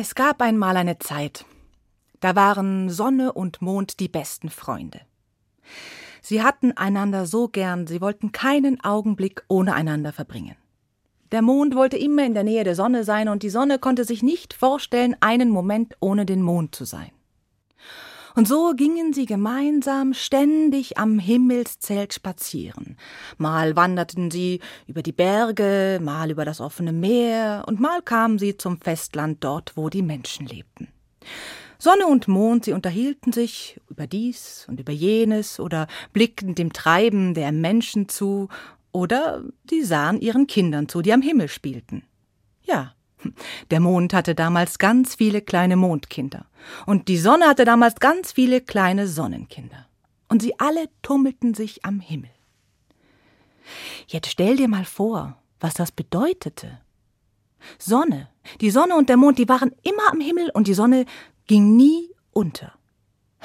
Es gab einmal eine Zeit, da waren Sonne und Mond die besten Freunde. Sie hatten einander so gern, sie wollten keinen Augenblick ohne einander verbringen. Der Mond wollte immer in der Nähe der Sonne sein, und die Sonne konnte sich nicht vorstellen, einen Moment ohne den Mond zu sein. Und so gingen sie gemeinsam ständig am Himmelszelt spazieren. Mal wanderten sie über die Berge, mal über das offene Meer, und mal kamen sie zum Festland dort, wo die Menschen lebten. Sonne und Mond, sie unterhielten sich über dies und über jenes oder blickten dem Treiben der Menschen zu oder sie sahen ihren Kindern zu, die am Himmel spielten. Ja, der Mond hatte damals ganz viele kleine Mondkinder. Und die Sonne hatte damals ganz viele kleine Sonnenkinder. Und sie alle tummelten sich am Himmel. Jetzt stell dir mal vor, was das bedeutete. Sonne, die Sonne und der Mond, die waren immer am Himmel und die Sonne ging nie unter.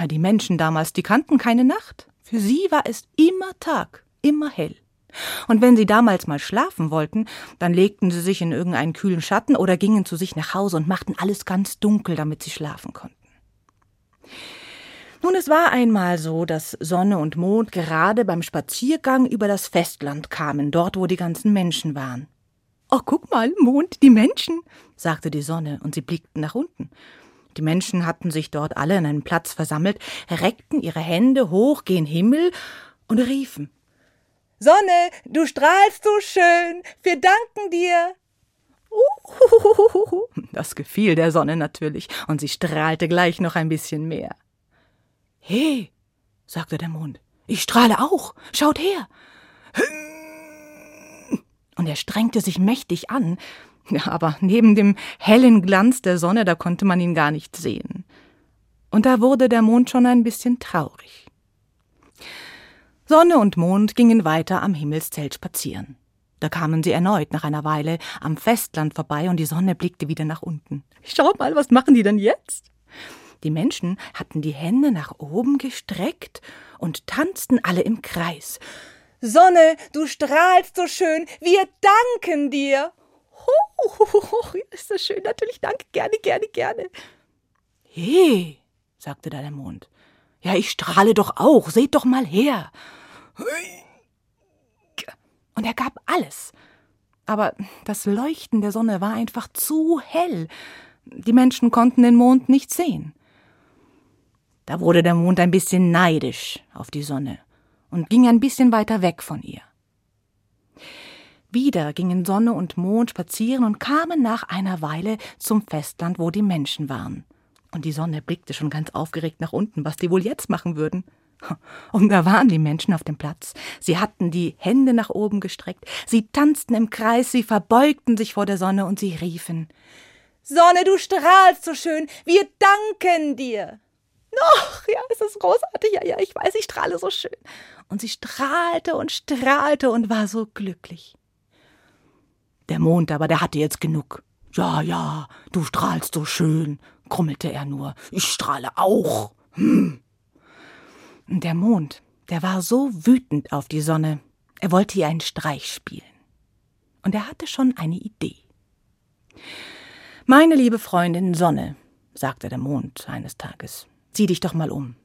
Die Menschen damals, die kannten keine Nacht. Für sie war es immer Tag, immer hell. Und wenn sie damals mal schlafen wollten, dann legten sie sich in irgendeinen kühlen Schatten oder gingen zu sich nach Hause und machten alles ganz dunkel, damit sie schlafen konnten. Nun, es war einmal so, dass Sonne und Mond gerade beim Spaziergang über das Festland kamen, dort, wo die ganzen Menschen waren. Oh, guck mal, Mond, die Menschen, sagte die Sonne, und sie blickten nach unten. Die Menschen hatten sich dort alle an einen Platz versammelt, reckten ihre Hände hoch gen Himmel und riefen Sonne, du strahlst so schön. Wir danken dir. Das gefiel der Sonne natürlich, und sie strahlte gleich noch ein bisschen mehr. He, sagte der Mond, ich strahle auch. Schaut her. Und er strengte sich mächtig an, aber neben dem hellen Glanz der Sonne, da konnte man ihn gar nicht sehen. Und da wurde der Mond schon ein bisschen traurig. Sonne und Mond gingen weiter am Himmelszelt spazieren. Da kamen sie erneut nach einer Weile am Festland vorbei und die Sonne blickte wieder nach unten. Schaut mal, was machen die denn jetzt? Die Menschen hatten die Hände nach oben gestreckt und tanzten alle im Kreis. Sonne, du strahlst so schön, wir danken dir. Ho, ist das schön, natürlich, danke, gerne, gerne, gerne. He, sagte da der Mond. Ja, ich strahle doch auch, seht doch mal her. Und er gab alles. Aber das Leuchten der Sonne war einfach zu hell. Die Menschen konnten den Mond nicht sehen. Da wurde der Mond ein bisschen neidisch auf die Sonne und ging ein bisschen weiter weg von ihr. Wieder gingen Sonne und Mond spazieren und kamen nach einer Weile zum Festland, wo die Menschen waren. Und die Sonne blickte schon ganz aufgeregt nach unten, was die wohl jetzt machen würden. Und da waren die Menschen auf dem Platz. Sie hatten die Hände nach oben gestreckt, sie tanzten im Kreis, sie verbeugten sich vor der Sonne und sie riefen Sonne, du strahlst so schön, wir danken dir. Ach, ja, es ist großartig, ja, ja, ich weiß, ich strahle so schön. Und sie strahlte und strahlte und war so glücklich. Der Mond aber, der hatte jetzt genug. Ja, ja, du strahlst so schön, grummelte er nur. Ich strahle auch. Hm. Der Mond, der war so wütend auf die Sonne, er wollte ihr einen Streich spielen. Und er hatte schon eine Idee. Meine liebe Freundin Sonne, sagte der Mond eines Tages, zieh dich doch mal um.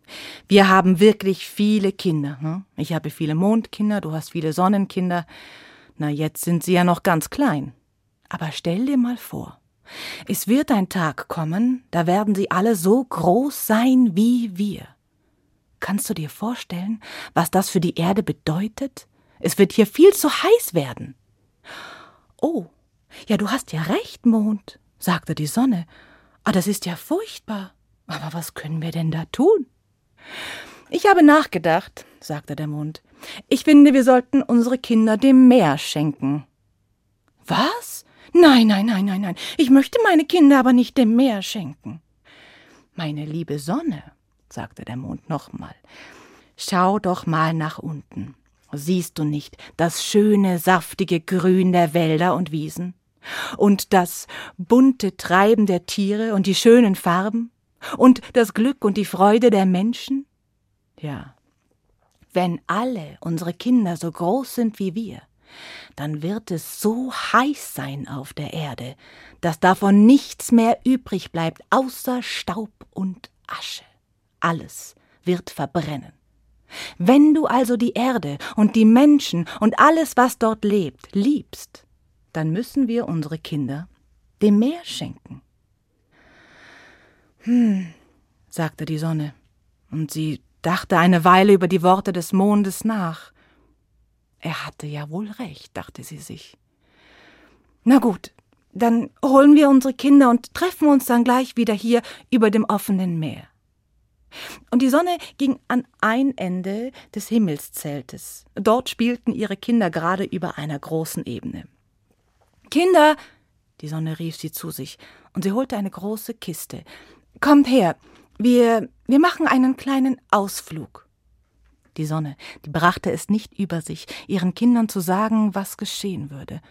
Wir haben wirklich viele Kinder. Hm? Ich habe viele Mondkinder, du hast viele Sonnenkinder. Na, jetzt sind sie ja noch ganz klein. Aber stell dir mal vor, es wird ein Tag kommen, da werden sie alle so groß sein wie wir. Kannst du dir vorstellen, was das für die Erde bedeutet? Es wird hier viel zu heiß werden. Oh, ja, du hast ja recht, Mond, sagte die Sonne. Ah, das ist ja furchtbar. Aber was können wir denn da tun? Ich habe nachgedacht, sagte der Mond. Ich finde, wir sollten unsere Kinder dem Meer schenken. Was? Nein, nein, nein, nein, nein. Ich möchte meine Kinder aber nicht dem Meer schenken. Meine liebe Sonne, sagte der Mond nochmal. Schau doch mal nach unten. Siehst du nicht das schöne, saftige Grün der Wälder und Wiesen? Und das bunte Treiben der Tiere und die schönen Farben? Und das Glück und die Freude der Menschen? Ja. Wenn alle unsere Kinder so groß sind wie wir, dann wird es so heiß sein auf der Erde, dass davon nichts mehr übrig bleibt außer Staub und Asche. Alles wird verbrennen. Wenn du also die Erde und die Menschen und alles, was dort lebt, liebst, dann müssen wir unsere Kinder dem Meer schenken. Hm, sagte die Sonne, und sie dachte eine Weile über die Worte des Mondes nach. Er hatte ja wohl recht, dachte sie sich. Na gut, dann holen wir unsere Kinder und treffen uns dann gleich wieder hier über dem offenen Meer. Und die Sonne ging an ein Ende des Himmelszeltes. Dort spielten ihre Kinder gerade über einer großen Ebene. Kinder, die Sonne rief sie zu sich, und sie holte eine große Kiste. Kommt her, wir, wir machen einen kleinen Ausflug. Die Sonne, die brachte es nicht über sich, ihren Kindern zu sagen, was geschehen würde.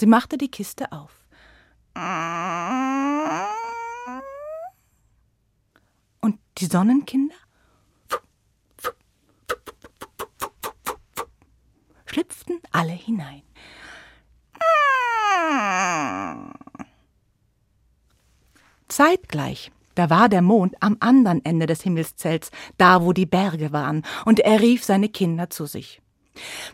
Sie machte die Kiste auf. Und die Sonnenkinder? schlüpften alle hinein. Zeitgleich, da war der Mond am anderen Ende des Himmelszelts, da wo die Berge waren, und er rief seine Kinder zu sich.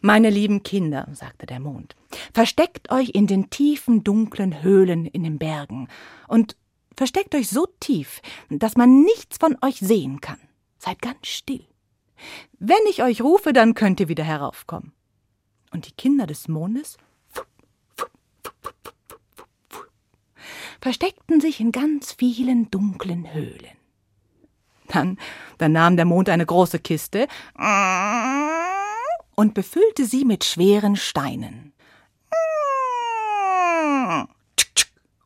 Meine lieben Kinder, sagte der Mond, versteckt euch in den tiefen, dunklen Höhlen in den Bergen und versteckt euch so tief, dass man nichts von euch sehen kann. Seid ganz still. Wenn ich euch rufe, dann könnt ihr wieder heraufkommen. Und die Kinder des Mondes versteckten sich in ganz vielen dunklen Höhlen. Dann, dann nahm der Mond eine große Kiste und befüllte sie mit schweren Steinen.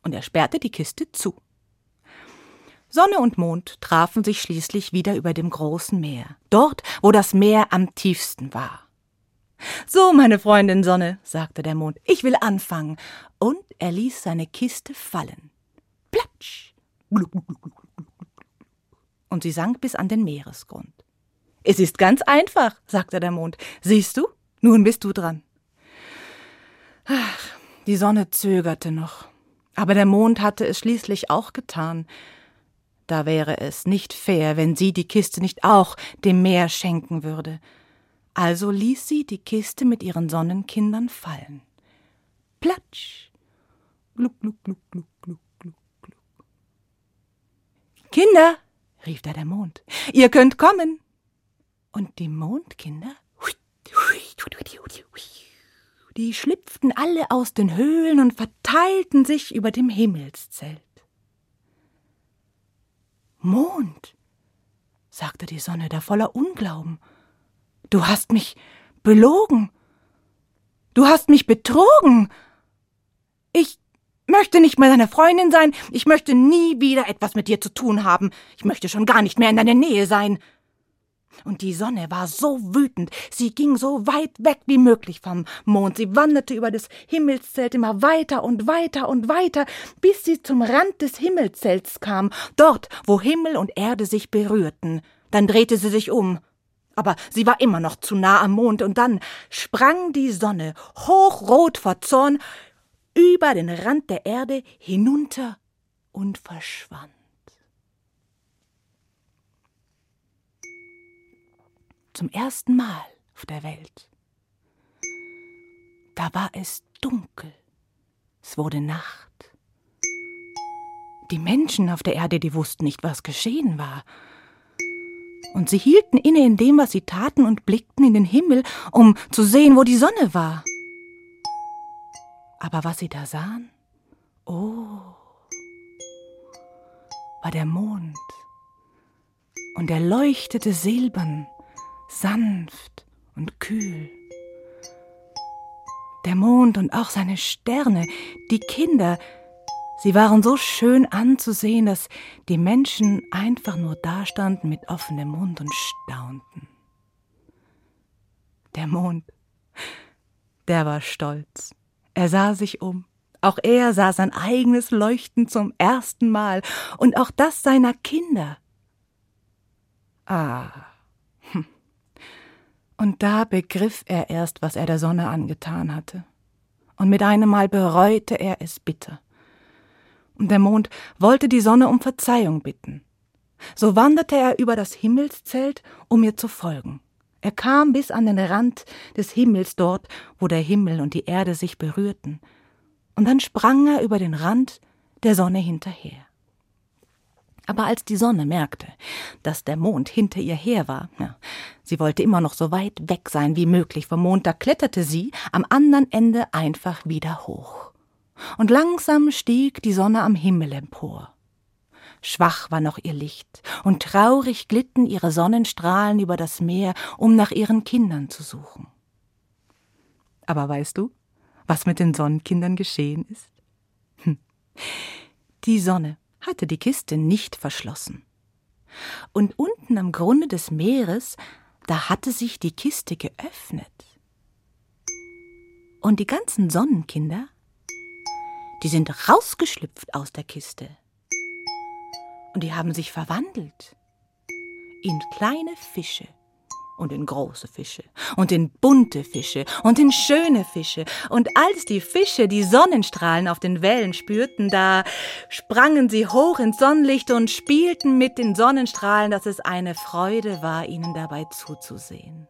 Und er sperrte die Kiste zu. Sonne und Mond trafen sich schließlich wieder über dem großen Meer, dort, wo das Meer am tiefsten war. So, meine Freundin Sonne, sagte der Mond, ich will anfangen. Und er ließ seine Kiste fallen. Platsch! Und sie sank bis an den Meeresgrund. Es ist ganz einfach, sagte der Mond. Siehst du? Nun bist du dran. Ach, die Sonne zögerte noch. Aber der Mond hatte es schließlich auch getan. Da wäre es nicht fair, wenn sie die Kiste nicht auch dem Meer schenken würde. Also ließ sie die Kiste mit ihren Sonnenkindern fallen. Platsch! Gluck, gluck, gluck, gluck, gluck, gluck, gluck. Kinder, rief da der Mond, ihr könnt kommen. Und die Mondkinder, die schlüpften alle aus den Höhlen und verteilten sich über dem Himmelszelt. Mond, sagte die Sonne da voller Unglauben, Du hast mich belogen. Du hast mich betrogen. Ich möchte nicht mehr deine Freundin sein. Ich möchte nie wieder etwas mit dir zu tun haben. Ich möchte schon gar nicht mehr in deiner Nähe sein. Und die Sonne war so wütend, sie ging so weit weg wie möglich vom Mond, sie wanderte über das Himmelszelt immer weiter und weiter und weiter, bis sie zum Rand des Himmelszelts kam, dort, wo Himmel und Erde sich berührten. Dann drehte sie sich um aber sie war immer noch zu nah am Mond, und dann sprang die Sonne, hochrot vor Zorn, über den Rand der Erde hinunter und verschwand. Zum ersten Mal auf der Welt. Da war es dunkel. Es wurde Nacht. Die Menschen auf der Erde, die wussten nicht, was geschehen war und sie hielten inne in dem, was sie taten, und blickten in den Himmel, um zu sehen, wo die Sonne war. Aber was sie da sahen, oh, war der Mond, und er leuchtete silbern, sanft und kühl. Der Mond und auch seine Sterne, die Kinder, Sie waren so schön anzusehen, dass die Menschen einfach nur dastanden mit offenem Mund und staunten. Der Mond, der war stolz. Er sah sich um. Auch er sah sein eigenes Leuchten zum ersten Mal und auch das seiner Kinder. Ah. Hm. Und da begriff er erst, was er der Sonne angetan hatte. Und mit einem Mal bereute er es bitter. Und der Mond wollte die Sonne um Verzeihung bitten. So wanderte er über das Himmelszelt, um ihr zu folgen. Er kam bis an den Rand des Himmels dort, wo der Himmel und die Erde sich berührten, und dann sprang er über den Rand der Sonne hinterher. Aber als die Sonne merkte, dass der Mond hinter ihr her war, ja, sie wollte immer noch so weit weg sein wie möglich vom Mond, da kletterte sie am anderen Ende einfach wieder hoch. Und langsam stieg die Sonne am Himmel empor. Schwach war noch ihr Licht, und traurig glitten ihre Sonnenstrahlen über das Meer, um nach ihren Kindern zu suchen. Aber weißt du, was mit den Sonnenkindern geschehen ist? Hm. Die Sonne hatte die Kiste nicht verschlossen. Und unten am Grunde des Meeres, da hatte sich die Kiste geöffnet. Und die ganzen Sonnenkinder, die sind rausgeschlüpft aus der Kiste. Und die haben sich verwandelt in kleine Fische und in große Fische und in bunte Fische und in schöne Fische. Und als die Fische die Sonnenstrahlen auf den Wellen spürten, da sprangen sie hoch ins Sonnenlicht und spielten mit den Sonnenstrahlen, dass es eine Freude war, ihnen dabei zuzusehen.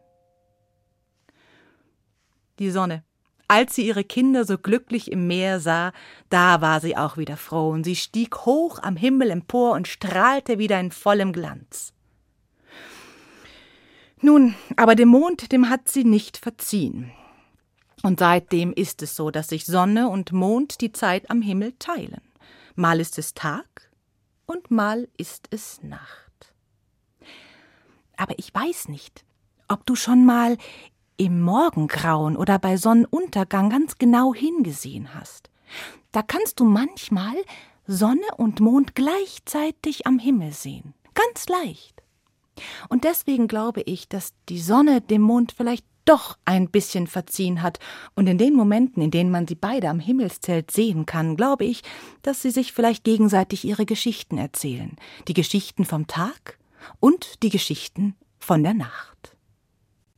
Die Sonne, als sie ihre Kinder so glücklich im Meer sah, da war sie auch wieder froh, und sie stieg hoch am Himmel empor und strahlte wieder in vollem Glanz. Nun, aber dem Mond, dem hat sie nicht verziehen. Und seitdem ist es so, dass sich Sonne und Mond die Zeit am Himmel teilen. Mal ist es Tag und mal ist es Nacht. Aber ich weiß nicht, ob du schon mal im Morgengrauen oder bei Sonnenuntergang ganz genau hingesehen hast. Da kannst du manchmal Sonne und Mond gleichzeitig am Himmel sehen. Ganz leicht. Und deswegen glaube ich, dass die Sonne dem Mond vielleicht doch ein bisschen verziehen hat, und in den Momenten, in denen man sie beide am Himmelszelt sehen kann, glaube ich, dass sie sich vielleicht gegenseitig ihre Geschichten erzählen, die Geschichten vom Tag und die Geschichten von der Nacht.